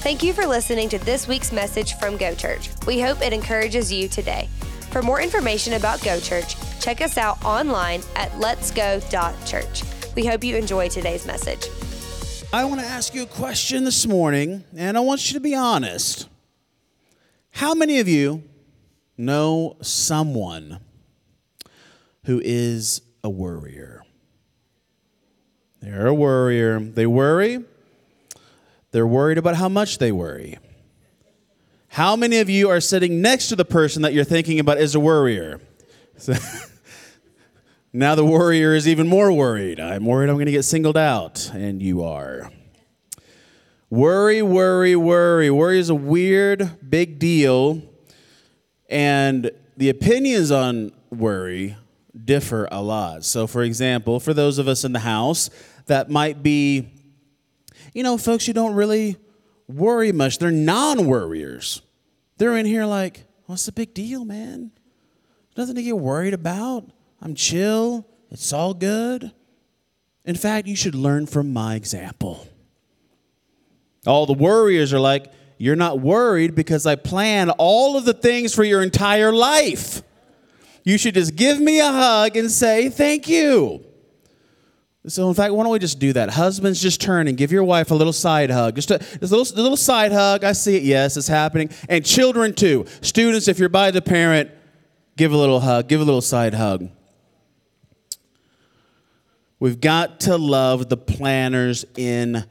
Thank you for listening to this week's message from Go Church. We hope it encourages you today. For more information about Go Church, check us out online at letsgo.church. We hope you enjoy today's message. I want to ask you a question this morning, and I want you to be honest. How many of you know someone who is a worrier? They're a worrier. They worry. They're worried about how much they worry. How many of you are sitting next to the person that you're thinking about is a worrier? So now the worrier is even more worried. I'm worried I'm going to get singled out, and you are. Worry, worry, worry. Worry is a weird, big deal, and the opinions on worry differ a lot. So, for example, for those of us in the house that might be, you know, folks who don't really worry much, they're non worriers. They're in here like, what's the big deal, man? Nothing to get worried about. I'm chill. It's all good. In fact, you should learn from my example. All the worriers are like, You're not worried because I plan all of the things for your entire life. You should just give me a hug and say, Thank you. So, in fact, why don't we just do that? Husbands, just turn and give your wife a little side hug. Just a, little, little side hug. I see it. Yes, it's happening. And children, too. Students, if you're by the parent, give a little hug, give a little side hug. We've got to love the planners in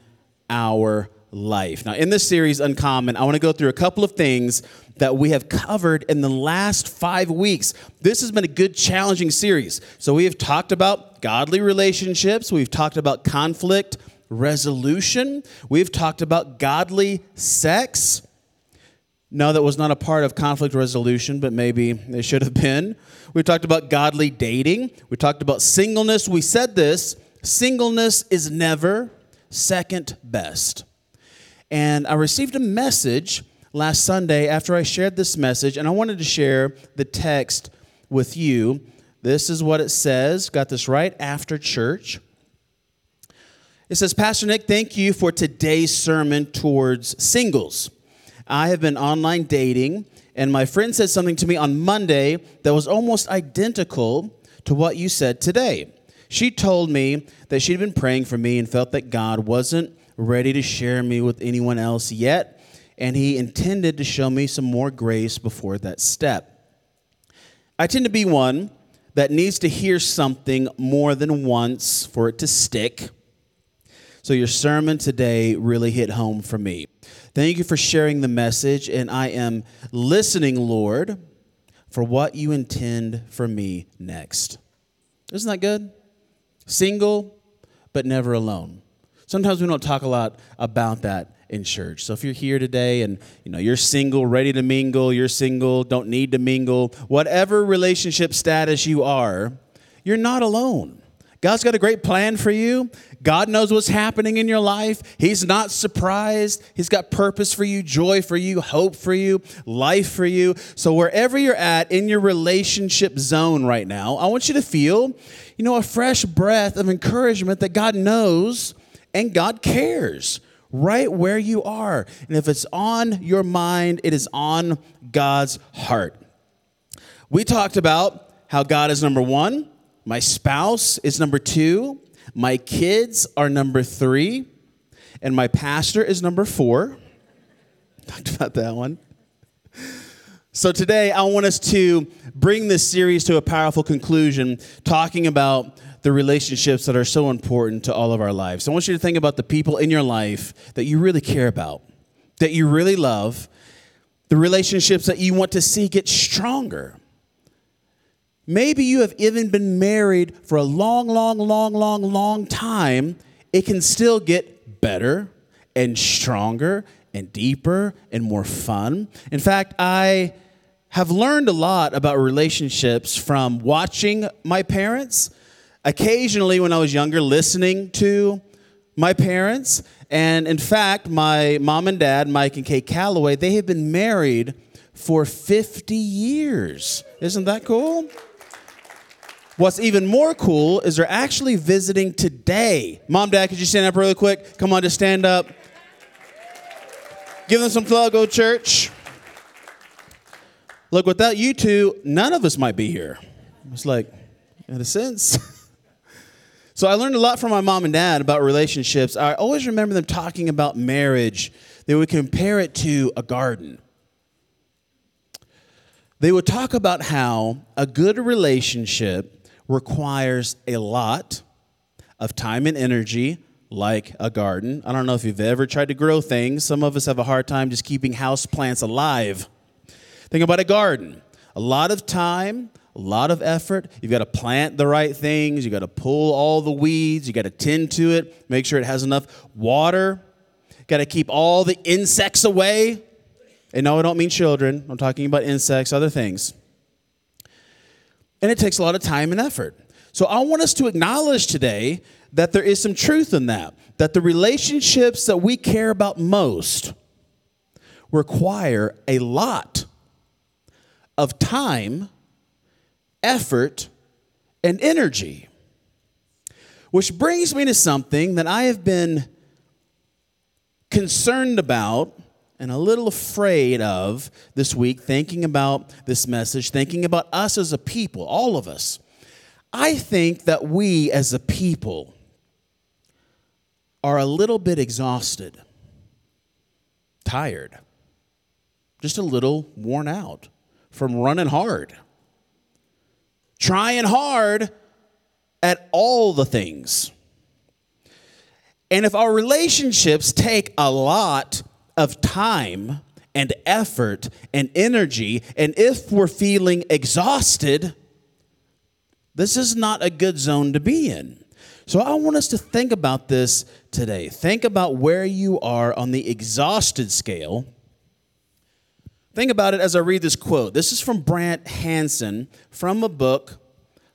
our life. Now, in this series, Uncommon, I want to go through a couple of things that we have covered in the last five weeks. This has been a good, challenging series. So, we have talked about godly relationships, we've talked about conflict resolution, we've talked about godly sex. No, that was not a part of conflict resolution, but maybe it should have been. We talked about godly dating. We talked about singleness. We said this singleness is never second best. And I received a message last Sunday after I shared this message, and I wanted to share the text with you. This is what it says. Got this right after church. It says, Pastor Nick, thank you for today's sermon towards singles. I have been online dating, and my friend said something to me on Monday that was almost identical to what you said today. She told me that she'd been praying for me and felt that God wasn't ready to share me with anyone else yet, and He intended to show me some more grace before that step. I tend to be one that needs to hear something more than once for it to stick. So, your sermon today really hit home for me. Thank you for sharing the message, and I am listening, Lord, for what you intend for me next. Isn't that good? Single, but never alone. Sometimes we don't talk a lot about that in church. So if you're here today and you know you're single, ready to mingle, you're single, don't need to mingle, whatever relationship status you are, you're not alone. God's got a great plan for you. God knows what's happening in your life. He's not surprised. He's got purpose for you, joy for you, hope for you, life for you. So wherever you're at in your relationship zone right now, I want you to feel, you know, a fresh breath of encouragement that God knows and God cares right where you are. And if it's on your mind, it is on God's heart. We talked about how God is number one. My spouse is number two. My kids are number three. And my pastor is number four. Talked about that one. So today, I want us to bring this series to a powerful conclusion, talking about the relationships that are so important to all of our lives. I want you to think about the people in your life that you really care about, that you really love, the relationships that you want to see get stronger. Maybe you have even been married for a long, long, long, long, long time. It can still get better and stronger and deeper and more fun. In fact, I have learned a lot about relationships from watching my parents, occasionally when I was younger, listening to my parents. And in fact, my mom and dad, Mike and Kate Calloway, they have been married for 50 years. Isn't that cool? What's even more cool is they're actually visiting today. Mom, Dad, could you stand up really quick? Come on, just stand up. Give them some plug, Go Church. Look, without you two, none of us might be here. It's like, in a sense. so I learned a lot from my mom and dad about relationships. I always remember them talking about marriage. They would compare it to a garden. They would talk about how a good relationship requires a lot of time and energy, like a garden. I don't know if you've ever tried to grow things. Some of us have a hard time just keeping house plants alive. Think about a garden. A lot of time, a lot of effort. You've got to plant the right things. You've got to pull all the weeds. You've got to tend to it, make sure it has enough water. Got to keep all the insects away. And no, I don't mean children. I'm talking about insects, other things. And it takes a lot of time and effort. So I want us to acknowledge today that there is some truth in that, that the relationships that we care about most require a lot of time, effort, and energy. Which brings me to something that I have been concerned about and a little afraid of this week, thinking about this message, thinking about us as a people, all of us. I think that we as a people are a little bit exhausted, tired, just a little worn out from running hard, trying hard at all the things. And if our relationships take a lot of time and effort and energy, and if we're feeling exhausted, this is not a good zone to be in. So I want us to think about this today. Think about where you are on the exhausted scale Think about it as I read this quote. This is from Brant Hansen from a book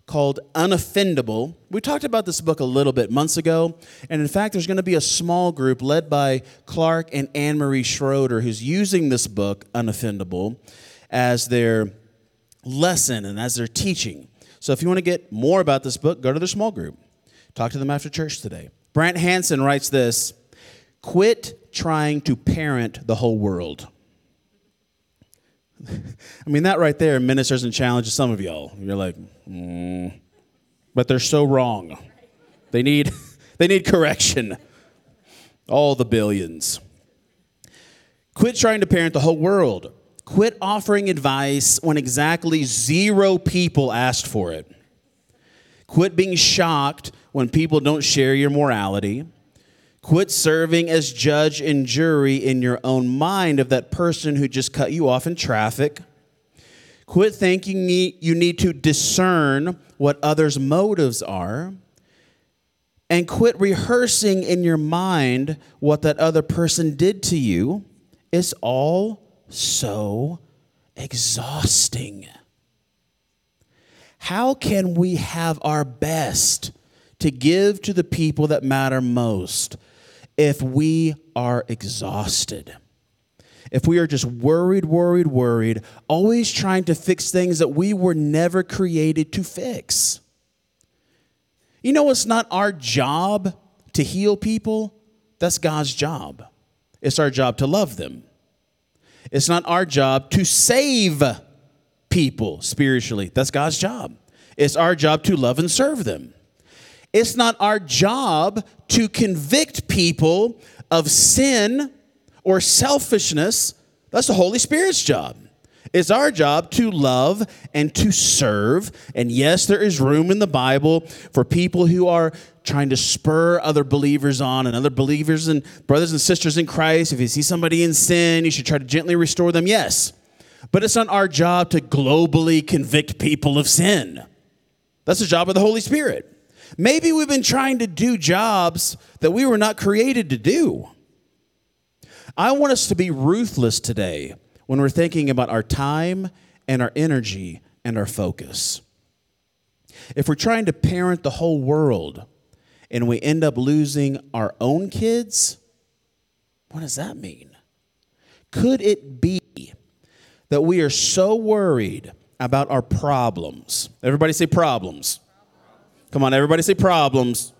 called Unoffendable. We talked about this book a little bit months ago, and in fact, there's going to be a small group led by Clark and Anne Marie Schroeder who's using this book, Unoffendable, as their lesson and as their teaching. So if you want to get more about this book, go to their small group. Talk to them after church today. Brant Hansen writes this Quit trying to parent the whole world. I mean, that right there ministers and challenges some of y'all. You're like, mm. but they're so wrong. They need, they need correction. All the billions. Quit trying to parent the whole world. Quit offering advice when exactly zero people asked for it. Quit being shocked when people don't share your morality. Quit serving as judge and jury in your own mind of that person who just cut you off in traffic. Quit thinking you need to discern what others' motives are. And quit rehearsing in your mind what that other person did to you. It's all so exhausting. How can we have our best to give to the people that matter most? If we are exhausted. If we are just worried, worried, worried, always trying to fix things that we were never created to fix. You know, it's not our job to heal people, that's God's job. It's our job to love them. It's not our job to save people spiritually, that's God's job. It's our job to love and serve them. It's not our job to convict people of sin or selfishness. That's the Holy Spirit's job. It's our job to love and to serve. And yes, there is room in the Bible for people who are trying to spur other believers on and other believers and brothers and sisters in Christ. If you see somebody in sin, you should try to gently restore them. Yes. But it's not our job to globally convict people of sin. That's the job of the Holy Spirit. Maybe we've been trying to do jobs that we were not created to do. I want us to be ruthless today when we're thinking about our time and our energy and our focus. If we're trying to parent the whole world and we end up losing our own kids, what does that mean? Could it be that we are so worried about our problems? Everybody say problems Come on, everybody say problems.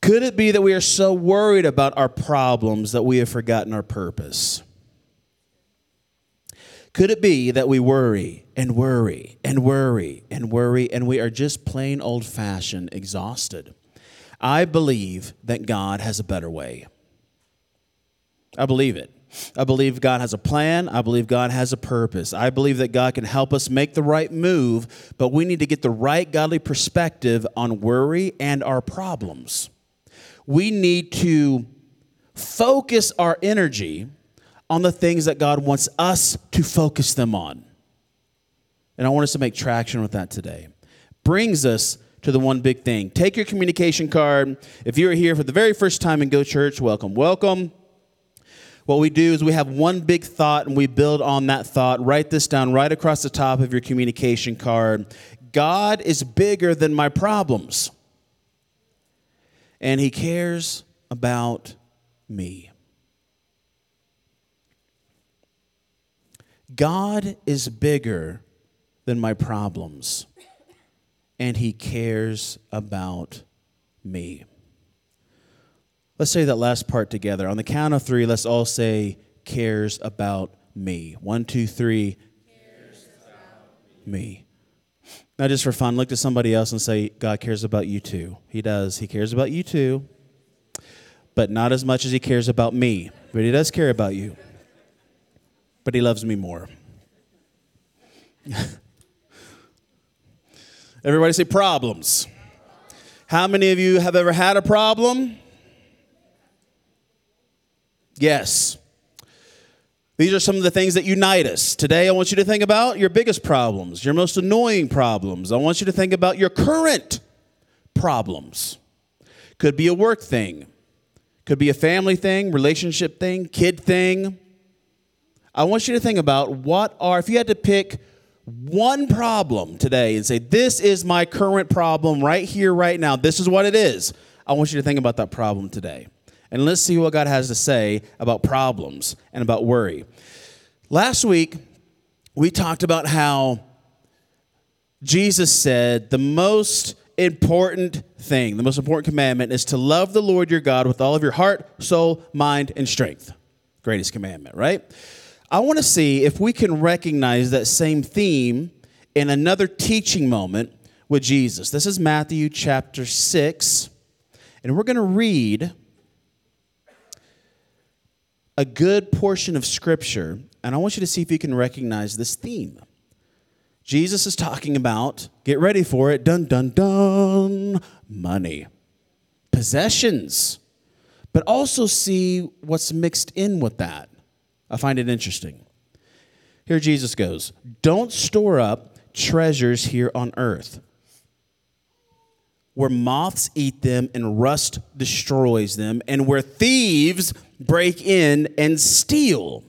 Could it be that we are so worried about our problems that we have forgotten our purpose? Could it be that we worry and worry and worry and worry and we are just plain old fashioned exhausted? I believe that God has a better way. I believe it. I believe God has a plan. I believe God has a purpose. I believe that God can help us make the right move, but we need to get the right godly perspective on worry and our problems. We need to focus our energy on the things that God wants us to focus them on. And I want us to make traction with that today. Brings us to the one big thing. Take your communication card. If you're here for the very first time in Go Church, welcome, welcome. What we do is we have one big thought and we build on that thought. Write this down right across the top of your communication card. God is bigger than my problems, and He cares about me. God is bigger than my problems, and He cares about me. Let's say that last part together. On the count of three, let's all say, cares about me. One, two, three. me. Now, just for fun, look to somebody else and say, God cares about you too. He does. He cares about you too, but not as much as He cares about me. But He does care about you but he loves me more. Everybody say problems. How many of you have ever had a problem? Yes. These are some of the things that unite us. Today, I want you to think about your biggest problems, your most annoying problems. I want you to think about your current problems. Could be a work thing, could be a family thing, relationship thing, kid thing I want you to think about what are, if you had to pick one problem today and say, This is my current problem right here, right now, this is what it is. I want you to think about that problem today. And let's see what God has to say about problems and about worry. Last week, we talked about how Jesus said the most important thing, the most important commandment is to love the Lord your God with all of your heart, soul, mind, and strength. Greatest commandment, right? I want to see if we can recognize that same theme in another teaching moment with Jesus. This is Matthew chapter 6, and we're going to read a good portion of scripture, and I want you to see if you can recognize this theme. Jesus is talking about, get ready for it, dun dun dun, money, possessions, but also see what's mixed in with that. I find it interesting. Here Jesus goes Don't store up treasures here on earth where moths eat them and rust destroys them, and where thieves break in and steal.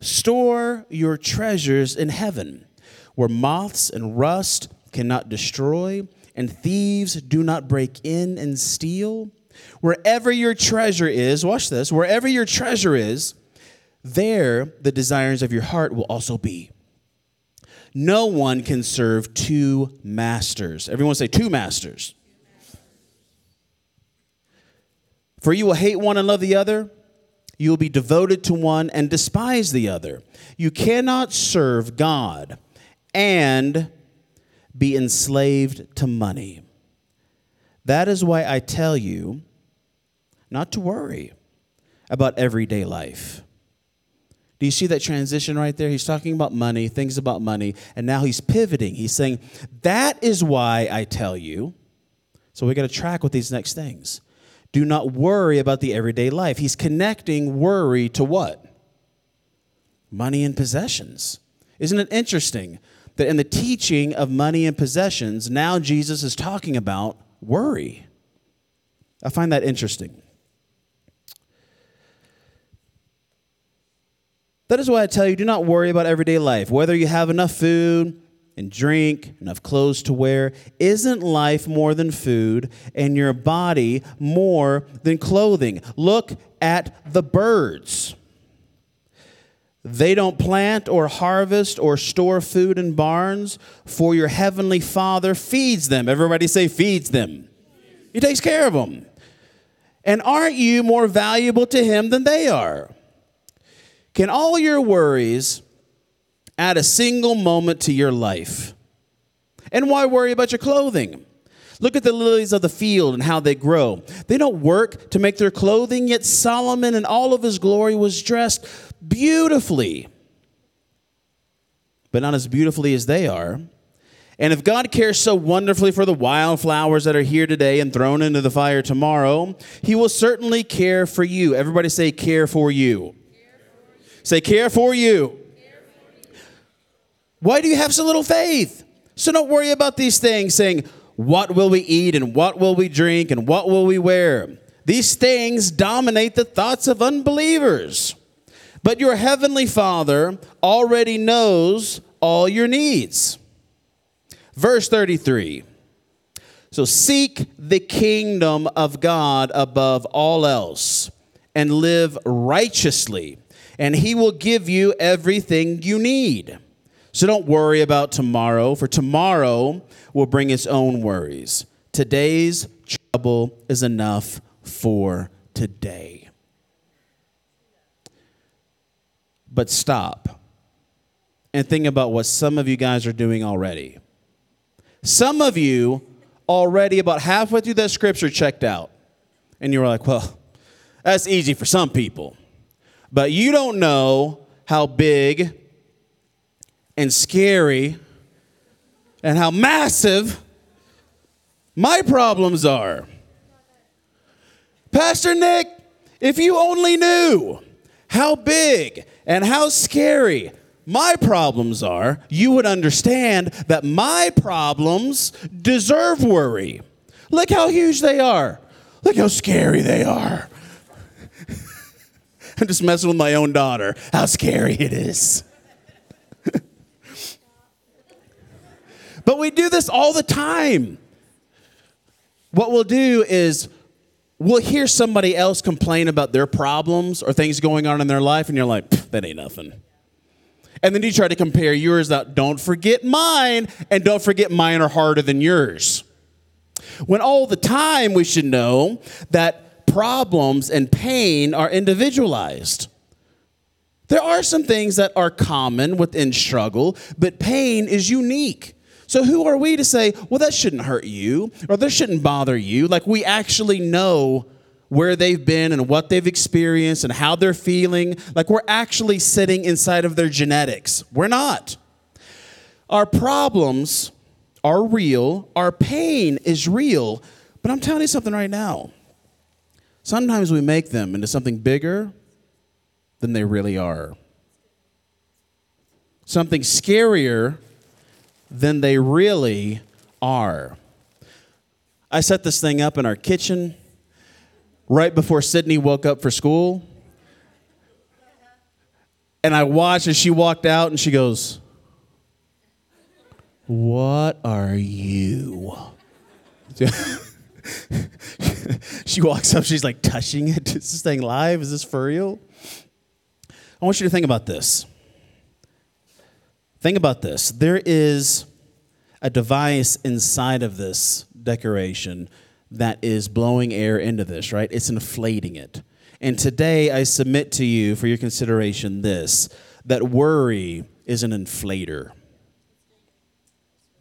Store your treasures in heaven, where moths and rust cannot destroy, and thieves do not break in and steal. Wherever your treasure is, watch this, wherever your treasure is, there the desires of your heart will also be. No one can serve two masters. Everyone say, two masters. For you will hate one and love the other. You will be devoted to one and despise the other. You cannot serve God and be enslaved to money. That is why I tell you not to worry about everyday life do you see that transition right there? He's talking about money, things about money, and now he's pivoting. He's saying, That is why I tell you. So we got to track with these next things. Do not worry about the everyday life. He's connecting worry to what? Money and possessions. Isn't it interesting that in the teaching of money and possessions, now Jesus is talking about worry? I find that interesting. That is why I tell you do not worry about everyday life, whether you have enough food and drink, enough clothes to wear. Isn't life more than food and your body more than clothing? Look at the birds. They don't plant or harvest or store food in barns, for your heavenly Father feeds them. Everybody say, feeds them. He takes care of them. And aren't you more valuable to Him than they are? Can all your worries add a single moment to your life? And why worry about your clothing? Look at the lilies of the field and how they grow. They don't work to make their clothing, yet Solomon in all of his glory was dressed beautifully. But not as beautifully as they are. And if God cares so wonderfully for the wildflowers that are here today and thrown into the fire tomorrow, He will certainly care for you. Everybody say, care for you. Care for you. Say, care for you. care for you. Why do you have so little faith? So don't worry about these things, saying, What will we eat and what will we drink and what will we wear? These things dominate the thoughts of unbelievers. But your heavenly Father already knows all your needs. Verse 33. So seek the kingdom of God above all else and live righteously, and he will give you everything you need. So don't worry about tomorrow, for tomorrow will bring its own worries. Today's trouble is enough for today. But stop and think about what some of you guys are doing already. Some of you already about halfway through that scripture checked out. And you were like, well, that's easy for some people. But you don't know how big and scary and how massive my problems are. Pastor Nick, if you only knew how big and how scary my problems are, you would understand that my problems deserve worry. Look how huge they are. Look how scary they are. I'm just messing with my own daughter. How scary it is. but we do this all the time. What we'll do is we'll hear somebody else complain about their problems or things going on in their life, and you're like, that ain't nothing. And then you try to compare yours that don't forget mine, and don't forget mine are harder than yours. When all the time we should know that problems and pain are individualized. There are some things that are common within struggle, but pain is unique. So, who are we to say, well, that shouldn't hurt you or that shouldn't bother you? Like, we actually know where they've been and what they've experienced and how they're feeling. Like we're actually sitting inside of their genetics. We're not. Our problems are real, our pain is real, but I'm telling you something right now. Sometimes we make them into something bigger than they really are, something scarier than they really are. I set this thing up in our kitchen right before Sydney woke up for school. And I watched as she walked out and she goes, What are you? she walks up, she's like touching it. Is this thing live? Is this for real? I want you to think about this. Think about this. There is a device inside of this decoration that is blowing air into this, right? It's inflating it. And today I submit to you for your consideration this that worry is an inflator.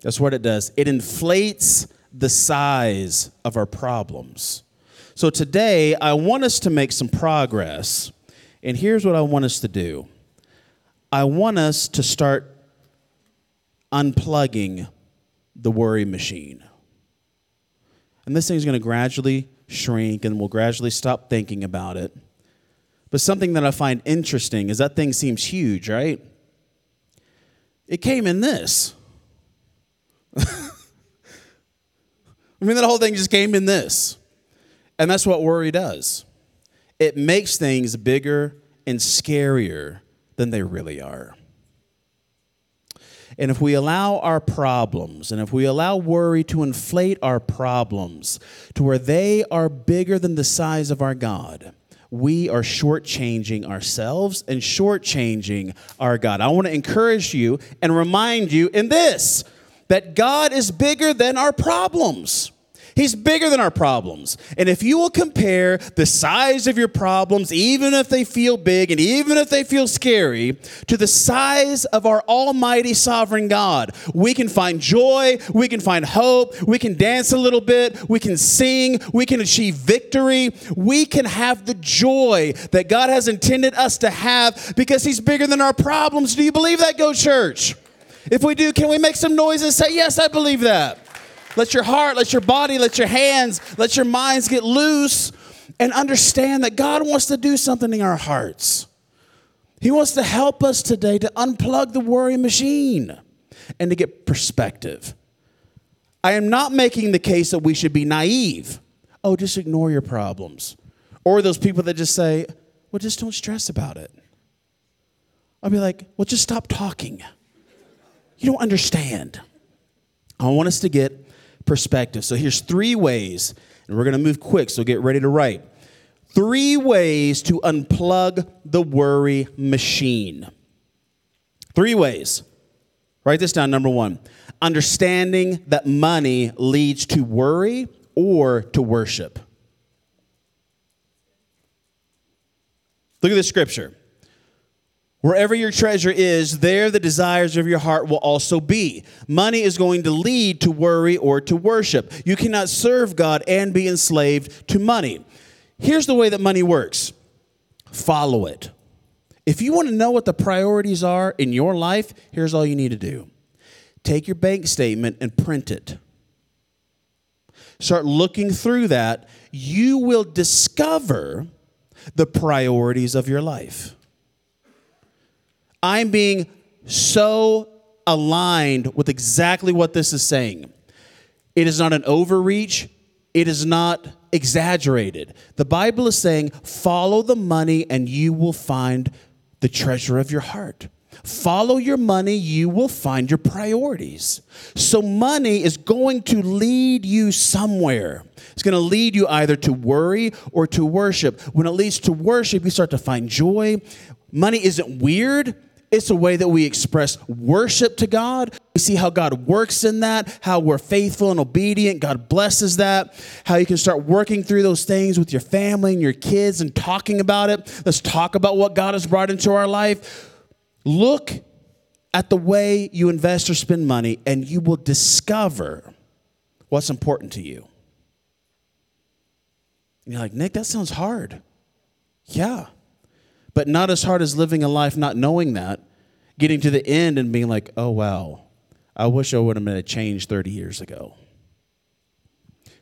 That's what it does. It inflates the size of our problems. So today I want us to make some progress. And here's what I want us to do I want us to start unplugging the worry machine. And this thing's going to gradually shrink and we'll gradually stop thinking about it. But something that I find interesting is that thing seems huge, right? It came in this. I mean, that whole thing just came in this. And that's what worry does it makes things bigger and scarier than they really are. And if we allow our problems and if we allow worry to inflate our problems to where they are bigger than the size of our God, we are shortchanging ourselves and shortchanging our God. I want to encourage you and remind you in this that God is bigger than our problems. He's bigger than our problems. And if you will compare the size of your problems, even if they feel big and even if they feel scary, to the size of our almighty sovereign God, we can find joy, we can find hope, we can dance a little bit, we can sing, we can achieve victory, we can have the joy that God has intended us to have because He's bigger than our problems. Do you believe that, Go Church? If we do, can we make some noise and say, Yes, I believe that? Let your heart, let your body, let your hands, let your minds get loose and understand that God wants to do something in our hearts. He wants to help us today to unplug the worry machine and to get perspective. I am not making the case that we should be naive. Oh, just ignore your problems. Or those people that just say, well, just don't stress about it. I'll be like, well, just stop talking. You don't understand. I want us to get perspective. So here's three ways, and we're going to move quick, so get ready to write. Three ways to unplug the worry machine. Three ways. Write this down. Number one, understanding that money leads to worry or to worship. Look at this scripture. Wherever your treasure is, there the desires of your heart will also be. Money is going to lead to worry or to worship. You cannot serve God and be enslaved to money. Here's the way that money works follow it. If you want to know what the priorities are in your life, here's all you need to do take your bank statement and print it. Start looking through that. You will discover the priorities of your life. I'm being so aligned with exactly what this is saying. It is not an overreach, it is not exaggerated. The Bible is saying, follow the money and you will find the treasure of your heart. Follow your money, you will find your priorities. So, money is going to lead you somewhere. It's going to lead you either to worry or to worship. When it leads to worship, you start to find joy. Money isn't weird, it's a way that we express worship to God. We see how God works in that, how we're faithful and obedient. God blesses that, how you can start working through those things with your family and your kids and talking about it. Let's talk about what God has brought into our life. Look at the way you invest or spend money, and you will discover what's important to you. And you're like, Nick, that sounds hard. Yeah but not as hard as living a life not knowing that, getting to the end and being like, oh, wow, I wish I would have made a change 30 years ago.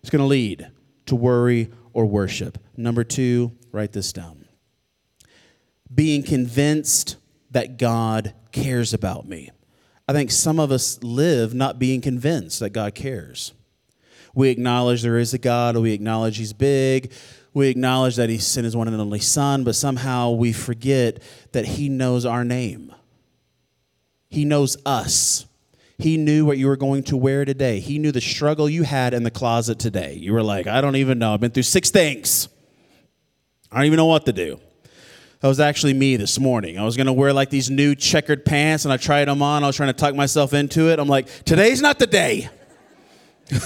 It's going to lead to worry or worship. Number two, write this down. Being convinced that God cares about me. I think some of us live not being convinced that God cares. We acknowledge there is a God, we acknowledge He's big, we acknowledge that he sent his one and only son, but somehow we forget that he knows our name. He knows us. He knew what you were going to wear today. He knew the struggle you had in the closet today. You were like, I don't even know. I've been through six things. I don't even know what to do. That was actually me this morning. I was going to wear like these new checkered pants and I tried them on. I was trying to tuck myself into it. I'm like, today's not the day.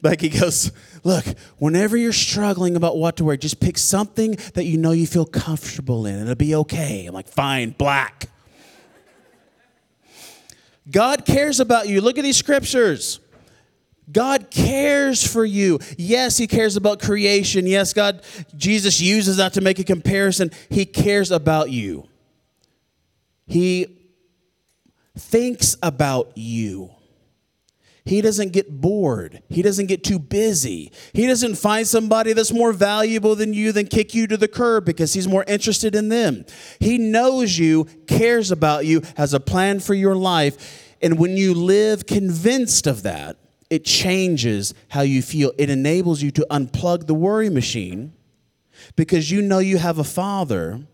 Becky goes, Look, whenever you're struggling about what to wear, just pick something that you know you feel comfortable in, and it'll be okay. I'm like, fine, black. God cares about you. Look at these scriptures. God cares for you. Yes, He cares about creation. Yes, God, Jesus uses that to make a comparison. He cares about you. He thinks about you. He doesn't get bored. He doesn't get too busy. He doesn't find somebody that's more valuable than you than kick you to the curb because he's more interested in them. He knows you, cares about you, has a plan for your life. And when you live convinced of that, it changes how you feel. It enables you to unplug the worry machine because you know you have a father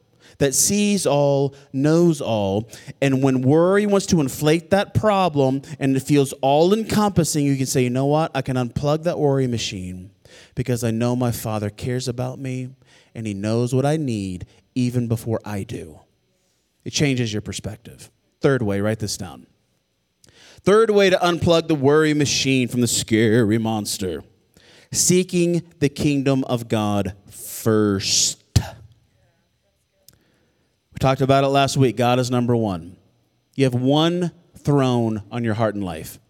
that sees all, knows all. And when worry wants to inflate that problem and it feels all encompassing, you can say, you know what? I can unplug that worry machine because I know my Father cares about me and He knows what I need even before I do. It changes your perspective. Third way, write this down. Third way to unplug the worry machine from the scary monster seeking the kingdom of God first. Talked about it last week. God is number one. You have one throne on your heart and life.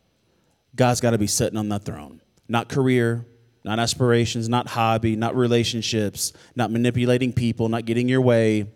God's got to be sitting on that throne. Not career, not aspirations, not hobby, not relationships, not manipulating people, not getting your way.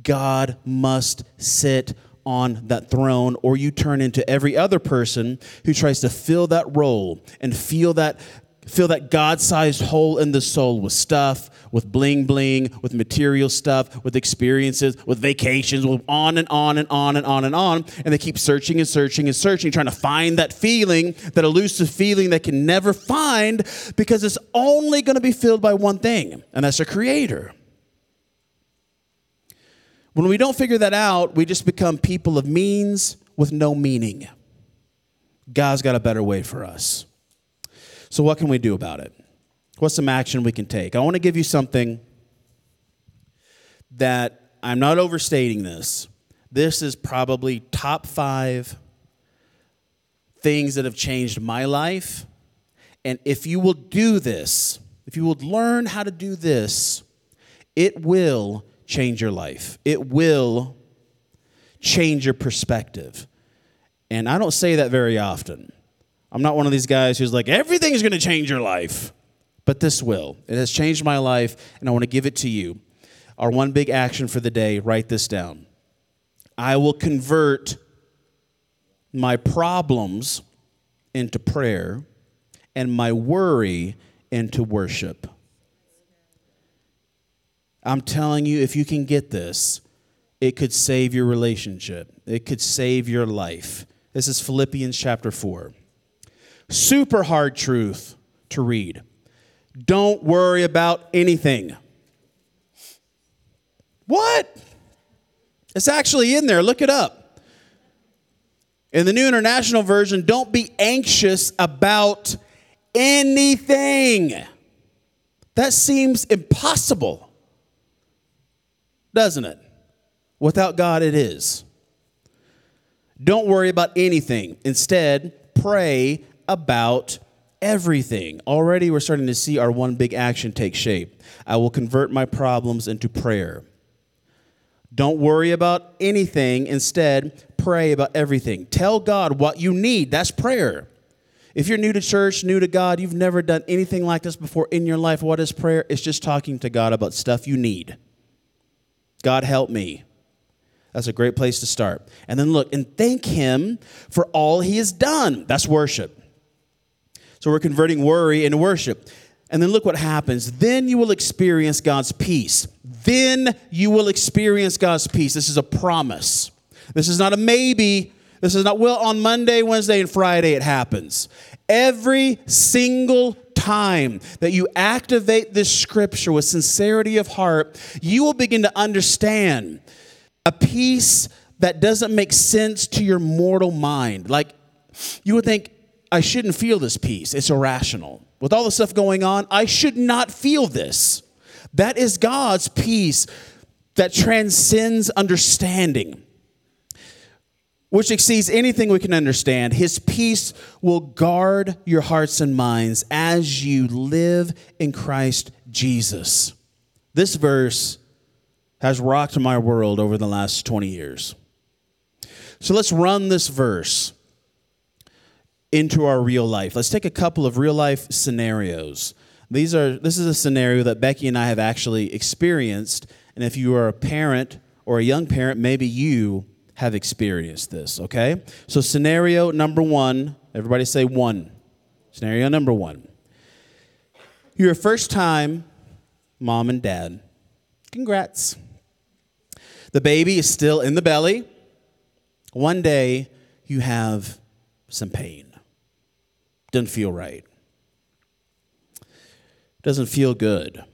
God must sit on that throne, or you turn into every other person who tries to fill that role and feel that fill that God-sized hole in the soul with stuff, with bling bling, with material stuff, with experiences, with vacations, with on and on and on and on and on. And they keep searching and searching and searching, trying to find that feeling, that elusive feeling they can never find because it's only going to be filled by one thing, and that's a creator. When we don't figure that out, we just become people of means with no meaning. God's got a better way for us. So, what can we do about it? What's some action we can take? I want to give you something that I'm not overstating this. This is probably top five things that have changed my life. And if you will do this, if you will learn how to do this, it will change your life. It will change your perspective. And I don't say that very often. I'm not one of these guys who's like, everything's going to change your life. But this will. It has changed my life, and I want to give it to you. Our one big action for the day write this down. I will convert my problems into prayer and my worry into worship. I'm telling you, if you can get this, it could save your relationship, it could save your life. This is Philippians chapter 4. Super hard truth to read. Don't worry about anything. What? It's actually in there. Look it up. In the New International Version, don't be anxious about anything. That seems impossible, doesn't it? Without God, it is. Don't worry about anything. Instead, pray about everything. Already, we're starting to see our one big action take shape. I will convert my problems into prayer. Don't worry about anything. Instead, pray about everything. Tell God what you need. That's prayer. If you're new to church, new to God, you've never done anything like this before in your life, what is prayer? It's just talking to God about stuff you need. God, help me. That's a great place to start. And then look and thank Him for all He has done. That's worship. So we're converting worry into worship. And then look what happens. Then you will experience God's peace. Then you will experience God's peace. This is a promise. This is not a maybe. This is not, well, on Monday, Wednesday, and Friday it happens. Every single time that you activate this scripture with sincerity of heart, you will begin to understand a peace that doesn't make sense to your mortal mind. Like, you would think, I shouldn't feel this peace. It's irrational. With all the stuff going on, I should not feel this. That is God's peace that transcends understanding, which exceeds anything we can understand. His peace will guard your hearts and minds as you live in Christ Jesus. This verse has rocked my world over the last 20 years. So let's run this verse into our real life. Let's take a couple of real life scenarios. These are this is a scenario that Becky and I have actually experienced, and if you are a parent or a young parent, maybe you have experienced this, okay? So scenario number 1, everybody say 1. Scenario number 1. You're a first time mom and dad. Congrats. The baby is still in the belly. One day you have some pain doesn't feel right. Doesn't feel good.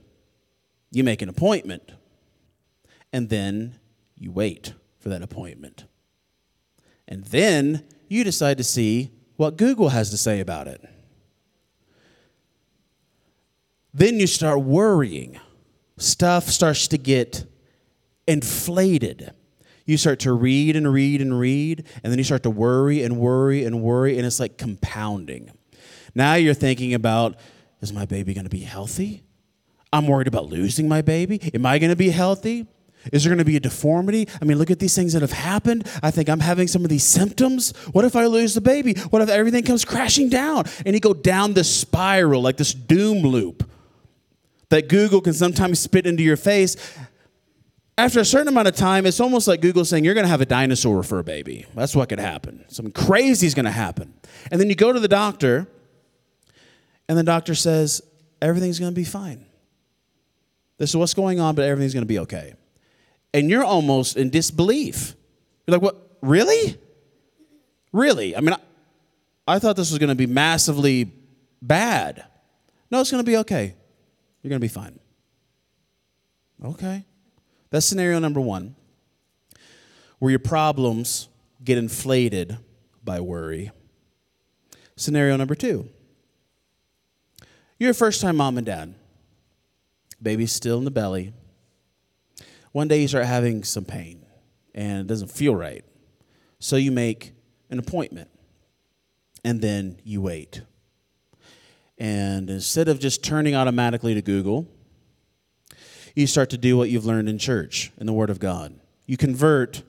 You make an appointment, and then you wait for that appointment. And then you decide to see what Google has to say about it. Then you start worrying. Stuff starts to get inflated. you start to read and read and read, and then you start to worry and worry and worry, and it's like compounding. Now you're thinking about is my baby going to be healthy? I'm worried about losing my baby. Am I going to be healthy? Is there going to be a deformity? I mean, look at these things that have happened. I think I'm having some of these symptoms. What if I lose the baby? What if everything comes crashing down? And you go down this spiral, like this doom loop that Google can sometimes spit into your face. After a certain amount of time, it's almost like Google saying, You're going to have a dinosaur for a baby. That's what could happen. Something crazy is going to happen. And then you go to the doctor, and the doctor says, Everything's going to be fine. This is what's going on, but everything's going to be okay and you're almost in disbelief. You're like, what? Really? Really? I mean, I, I thought this was going to be massively bad. No, it's going to be okay. You're going to be fine. Okay. That's scenario number one, where your problems get inflated by worry. Scenario number two you're a first time mom and dad. Baby's still in the belly one day you start having some pain and it doesn't feel right. So you make an appointment and then you wait. And instead of just turning automatically to Google, you start to do what you've learned in church, in the Word of God. You convert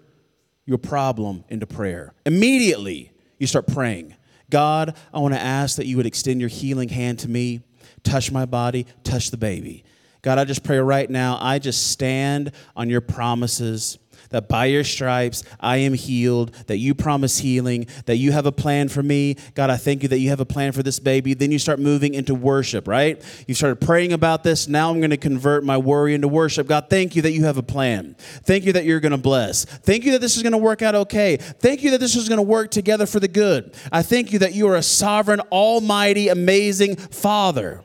your problem into prayer. Immediately, you start praying God, I want to ask that you would extend your healing hand to me, touch my body, touch the baby. God, I just pray right now, I just stand on your promises that by your stripes I am healed, that you promise healing, that you have a plan for me. God, I thank you that you have a plan for this baby. Then you start moving into worship, right? You started praying about this. Now I'm going to convert my worry into worship. God, thank you that you have a plan. Thank you that you're going to bless. Thank you that this is going to work out okay. Thank you that this is going to work together for the good. I thank you that you are a sovereign, almighty, amazing Father.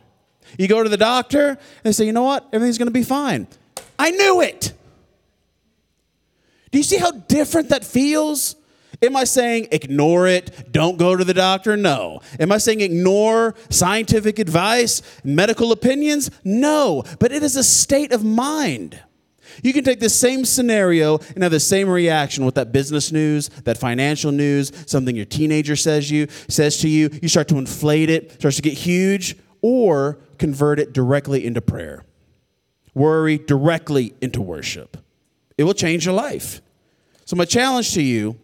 You go to the doctor and they say, you know what? Everything's going to be fine. I knew it. Do you see how different that feels? Am I saying ignore it, don't go to the doctor? No. Am I saying ignore scientific advice, medical opinions? No. But it is a state of mind. You can take the same scenario and have the same reaction with that business news, that financial news, something your teenager says you says to you. You start to inflate it, starts to get huge, or convert it directly into prayer. Worry directly into worship. It will change your life. So, my challenge to you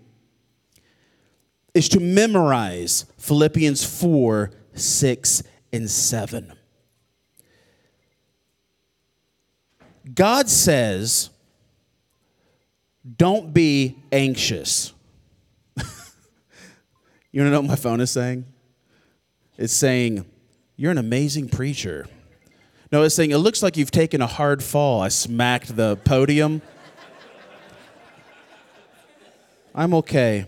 is to memorize Philippians 4 6 and 7. God says, don't be anxious. you want to know what my phone is saying? It's saying, you're an amazing preacher. No, it's saying, It looks like you've taken a hard fall. I smacked the podium. I'm okay.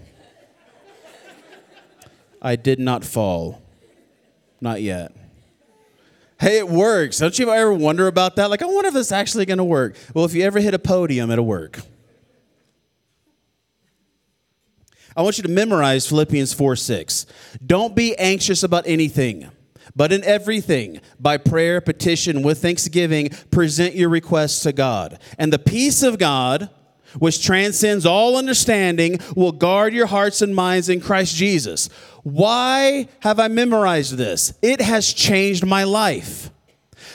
I did not fall. Not yet. Hey, it works. Don't you ever wonder about that? Like, I wonder if it's actually going to work. Well, if you ever hit a podium, it'll work. I want you to memorize Philippians 4 6. Don't be anxious about anything but in everything, by prayer, petition, with thanksgiving, present your requests to God. And the peace of God, which transcends all understanding, will guard your hearts and minds in Christ Jesus. Why have I memorized this? It has changed my life.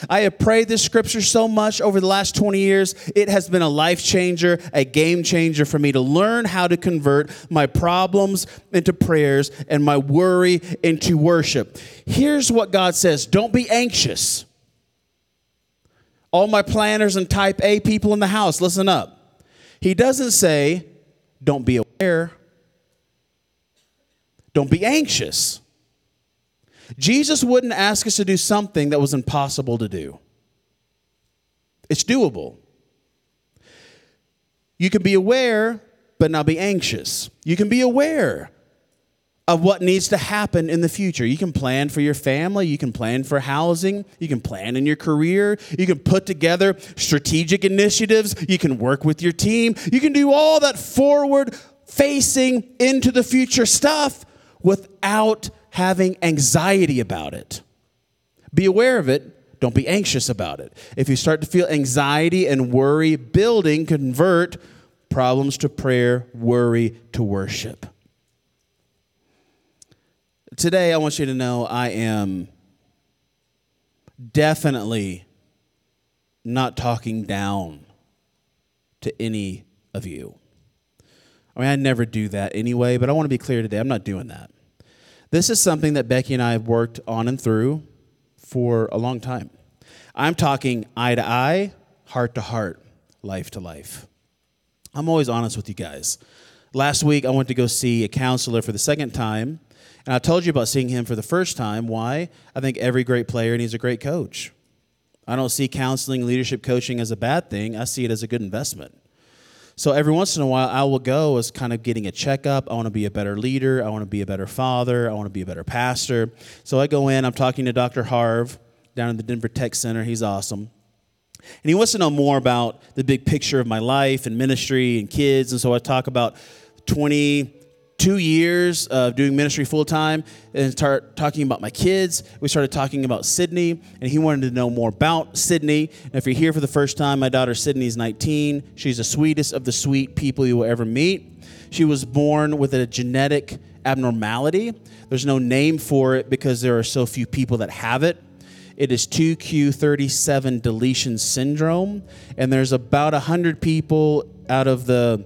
I have prayed this scripture so much over the last 20 years. It has been a life changer, a game changer for me to learn how to convert my problems into prayers and my worry into worship. Here's what God says Don't be anxious. All my planners and type A people in the house, listen up. He doesn't say, Don't be aware. Don't be anxious. Jesus wouldn't ask us to do something that was impossible to do. It's doable. You can be aware, but not be anxious. You can be aware of what needs to happen in the future. You can plan for your family, you can plan for housing, you can plan in your career, you can put together strategic initiatives, you can work with your team, you can do all that forward facing into the future stuff without having anxiety about it. Be aware of it, don't be anxious about it. If you start to feel anxiety and worry building, convert problems to prayer, worry to worship. Today, I want you to know I am definitely not talking down to any of you. I mean, I never do that anyway, but I want to be clear today. I'm not doing that. This is something that Becky and I have worked on and through for a long time. I'm talking eye to eye, heart to heart, life to life. I'm always honest with you guys. Last week, I went to go see a counselor for the second time, and I told you about seeing him for the first time. Why? I think every great player needs a great coach. I don't see counseling, leadership coaching as a bad thing, I see it as a good investment. So every once in a while, I will go as kind of getting a checkup. I want to be a better leader. I want to be a better father. I want to be a better pastor. So I go in, I'm talking to Dr. Harv down in the Denver Tech Center. He's awesome. And he wants to know more about the big picture of my life and ministry and kids. And so I talk about 22 years of doing ministry full time and start talking about my kids. We started talking about Sydney, and he wanted to know more about Sydney. And if you're here for the first time, my daughter Sydney is 19. She's the sweetest of the sweet people you will ever meet. She was born with a genetic abnormality. There's no name for it because there are so few people that have it. It is 2q37 deletion syndrome, and there's about 100 people out of the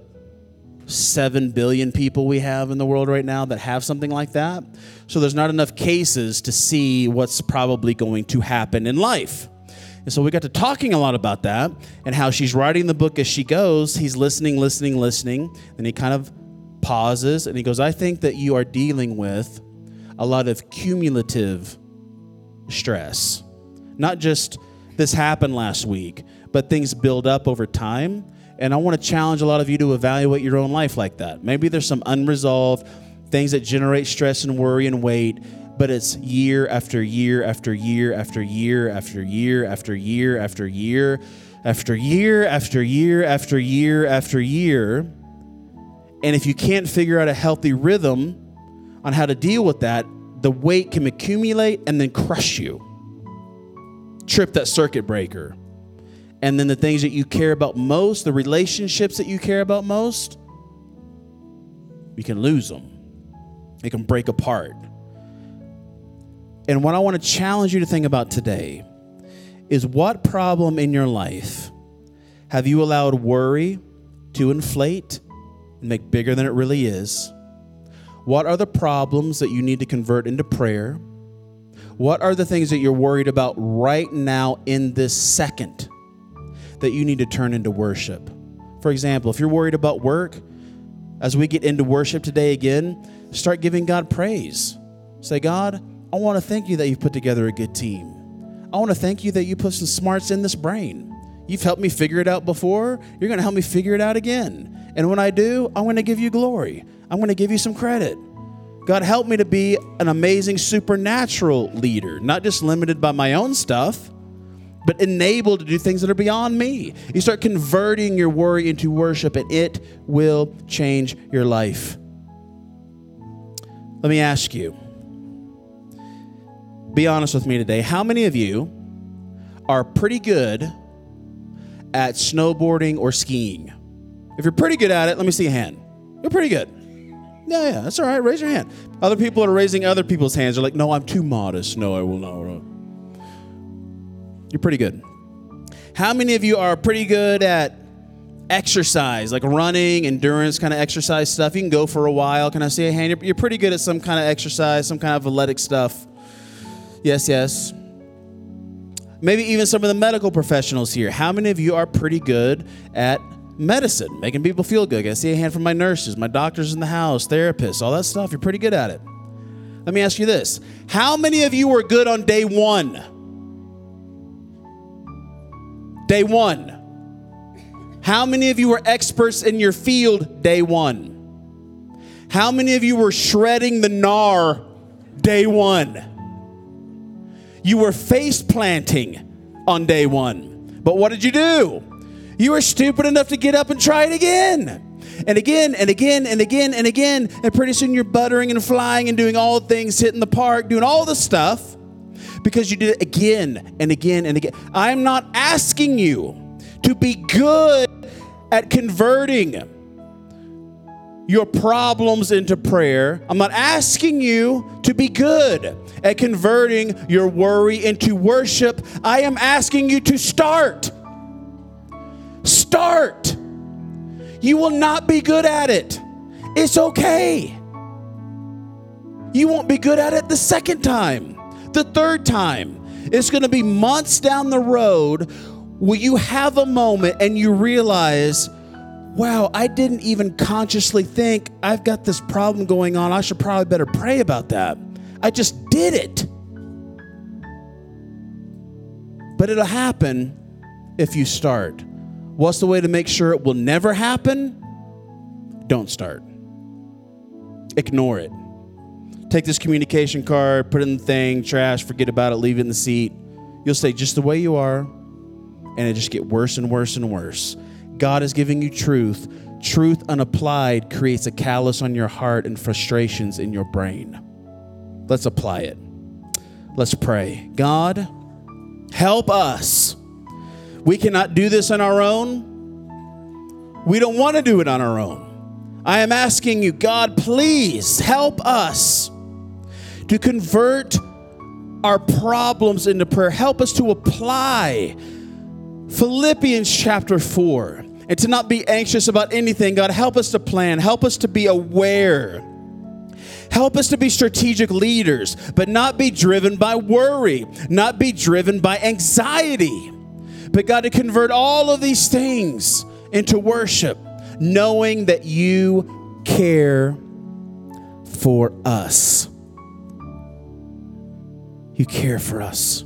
7 billion people we have in the world right now that have something like that. So there's not enough cases to see what's probably going to happen in life. And so we got to talking a lot about that and how she's writing the book as she goes. He's listening, listening, listening. And he kind of pauses and he goes, I think that you are dealing with a lot of cumulative stress. Not just this happened last week, but things build up over time. And I want to challenge a lot of you to evaluate your own life like that. Maybe there's some unresolved things that generate stress and worry and weight, but it's year after year after year after year after year after year after year after year after year after year after year. And if you can't figure out a healthy rhythm on how to deal with that, the weight can accumulate and then crush you. Trip that circuit breaker. And then the things that you care about most, the relationships that you care about most, you can lose them. It can break apart. And what I want to challenge you to think about today is what problem in your life have you allowed worry to inflate and make bigger than it really is? What are the problems that you need to convert into prayer? What are the things that you're worried about right now in this second that you need to turn into worship? For example, if you're worried about work, as we get into worship today again, start giving God praise. Say, God, I want to thank you that you've put together a good team. I want to thank you that you put some smarts in this brain. You've helped me figure it out before. You're going to help me figure it out again. And when I do, I'm going to give you glory. I'm going to give you some credit. God, help me to be an amazing supernatural leader, not just limited by my own stuff, but enabled to do things that are beyond me. You start converting your worry into worship, and it will change your life. Let me ask you be honest with me today. How many of you are pretty good at snowboarding or skiing? If you're pretty good at it, let me see a hand. You're pretty good. Yeah, yeah, that's all right. Raise your hand. Other people are raising other people's hands. They're like, no, I'm too modest. No, I will not. You're pretty good. How many of you are pretty good at exercise, like running, endurance kind of exercise stuff? You can go for a while. Can I see a hand? You're, you're pretty good at some kind of exercise, some kind of athletic stuff. Yes, yes. Maybe even some of the medical professionals here. How many of you are pretty good at medicine, making people feel good? Can I see a hand from my nurses, my doctors in the house, therapists, all that stuff. You're pretty good at it. Let me ask you this How many of you were good on day one? Day one. How many of you were experts in your field day one? How many of you were shredding the gnar day one? You were face planting on day one. But what did you do? You were stupid enough to get up and try it again. And again and again and again and again. And pretty soon you're buttering and flying and doing all things, hitting the park, doing all the stuff because you did it again and again and again. I'm not asking you to be good at converting your problems into prayer. I'm not asking you to be good at converting your worry into worship. I am asking you to start. Start. You will not be good at it. It's okay. You won't be good at it the second time, the third time. It's going to be months down the road where you have a moment and you realize, wow, I didn't even consciously think I've got this problem going on. I should probably better pray about that. I just did it. But it'll happen if you start. What's the way to make sure it will never happen? Don't start. Ignore it. Take this communication card, put it in the thing, trash, forget about it, leave it in the seat. You'll stay just the way you are, and it just get worse and worse and worse. God is giving you truth. Truth unapplied creates a callus on your heart and frustrations in your brain. Let's apply it. Let's pray. God, help us. We cannot do this on our own. We don't want to do it on our own. I am asking you, God, please help us to convert our problems into prayer. Help us to apply Philippians chapter 4 and to not be anxious about anything. God, help us to plan, help us to be aware. Help us to be strategic leaders, but not be driven by worry, not be driven by anxiety. But God, to convert all of these things into worship, knowing that you care for us. You care for us.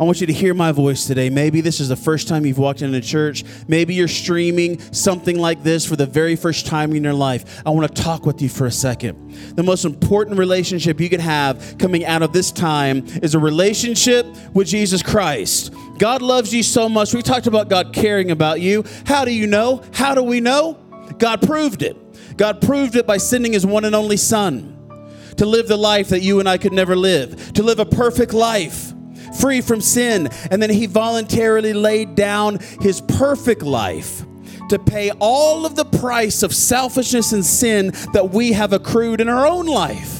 I want you to hear my voice today. Maybe this is the first time you've walked into church. Maybe you're streaming something like this for the very first time in your life. I want to talk with you for a second. The most important relationship you can have coming out of this time is a relationship with Jesus Christ. God loves you so much. We talked about God caring about you. How do you know? How do we know? God proved it. God proved it by sending his one and only Son to live the life that you and I could never live, to live a perfect life free from sin. And then he voluntarily laid down his perfect life to pay all of the price of selfishness and sin that we have accrued in our own life.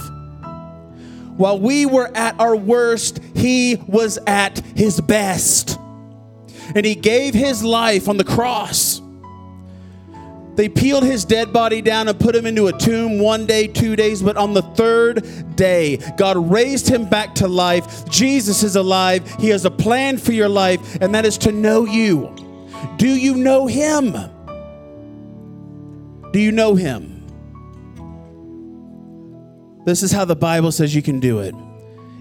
While we were at our worst, he was at his best. And he gave his life on the cross. They peeled his dead body down and put him into a tomb one day, two days, but on the third day, God raised him back to life. Jesus is alive. He has a plan for your life, and that is to know you. Do you know him? Do you know him? This is how the Bible says you can do it.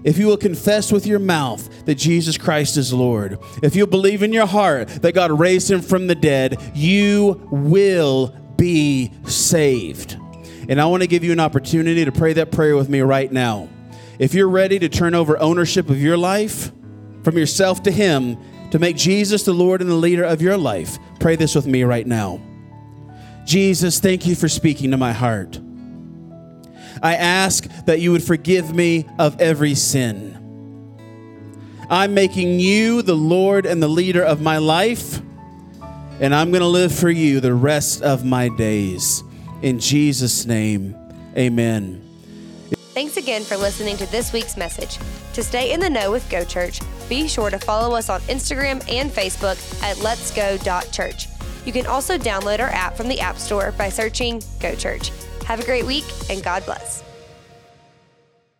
If you will confess with your mouth that Jesus Christ is Lord, if you believe in your heart that God raised him from the dead, you will be saved. And I want to give you an opportunity to pray that prayer with me right now. If you're ready to turn over ownership of your life from yourself to Him, to make Jesus the Lord and the leader of your life, pray this with me right now. Jesus, thank you for speaking to my heart. I ask that you would forgive me of every sin. I'm making you the Lord and the leader of my life, and I'm going to live for you the rest of my days. In Jesus' name, amen. Thanks again for listening to this week's message. To stay in the know with Go Church, be sure to follow us on Instagram and Facebook at letsgo.church. You can also download our app from the App Store by searching Go Church. Have a great week and God bless.